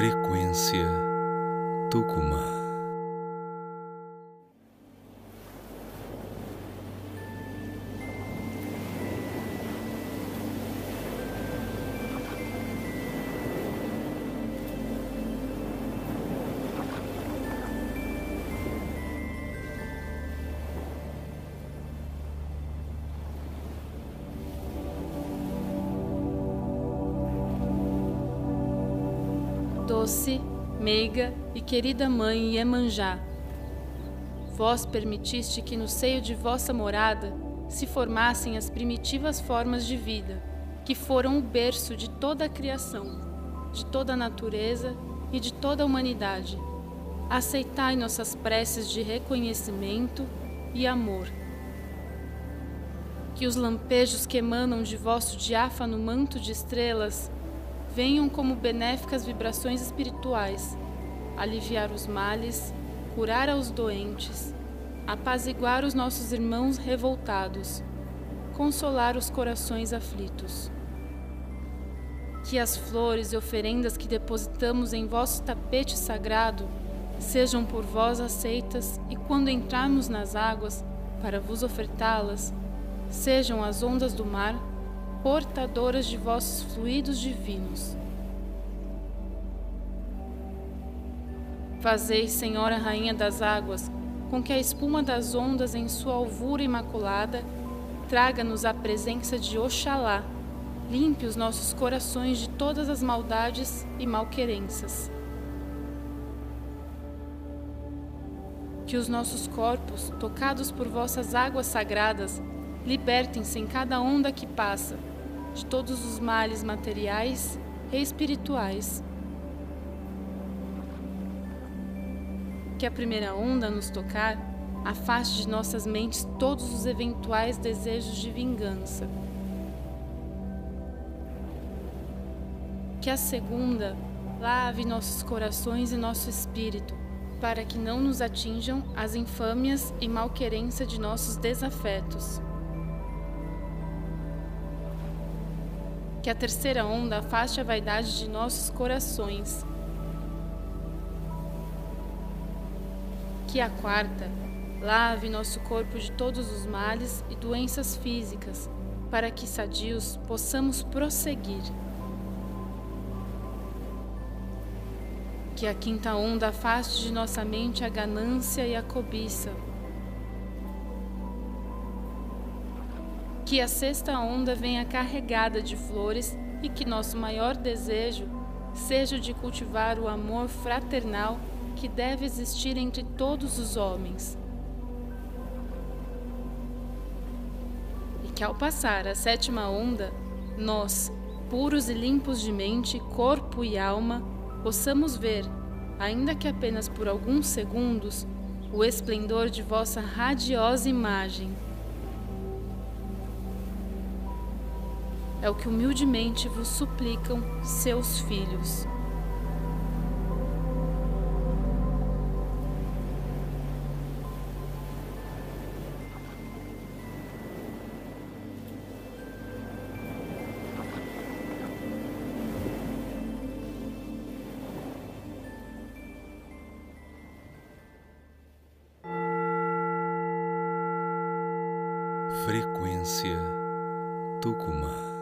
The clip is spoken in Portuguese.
Frequência Tucumã. Doce, meiga e querida mãe Iemanjá. Vós permitiste que no seio de vossa morada se formassem as primitivas formas de vida, que foram o berço de toda a criação, de toda a natureza e de toda a humanidade. Aceitai nossas preces de reconhecimento e amor. Que os lampejos que emanam de vosso diáfano manto de estrelas venham como benéficas vibrações espirituais, aliviar os males, curar aos doentes, apaziguar os nossos irmãos revoltados, consolar os corações aflitos. Que as flores e oferendas que depositamos em vosso tapete sagrado sejam por vós aceitas e quando entrarmos nas águas para vos ofertá-las, sejam as ondas do mar portadoras de vossos fluidos divinos. Fazei, Senhora Rainha das Águas, com que a espuma das ondas em sua alvura imaculada traga-nos a presença de Oxalá, limpe os nossos corações de todas as maldades e malquerenças. Que os nossos corpos, tocados por vossas águas sagradas, libertem-se em cada onda que passa de todos os males materiais e espirituais. Que a primeira onda nos tocar afaste de nossas mentes todos os eventuais desejos de vingança. Que a segunda lave nossos corações e nosso espírito, para que não nos atinjam as infâmias e malquerência de nossos desafetos. Que a terceira onda afaste a vaidade de nossos corações. Que a quarta lave nosso corpo de todos os males e doenças físicas, para que sadios possamos prosseguir. Que a quinta onda afaste de nossa mente a ganância e a cobiça Que a sexta onda venha carregada de flores e que nosso maior desejo seja de cultivar o amor fraternal que deve existir entre todos os homens. E que ao passar a sétima onda, nós, puros e limpos de mente, corpo e alma, possamos ver, ainda que apenas por alguns segundos, o esplendor de vossa radiosa imagem. É o que humildemente vos suplicam seus filhos. Frequência Tucumã.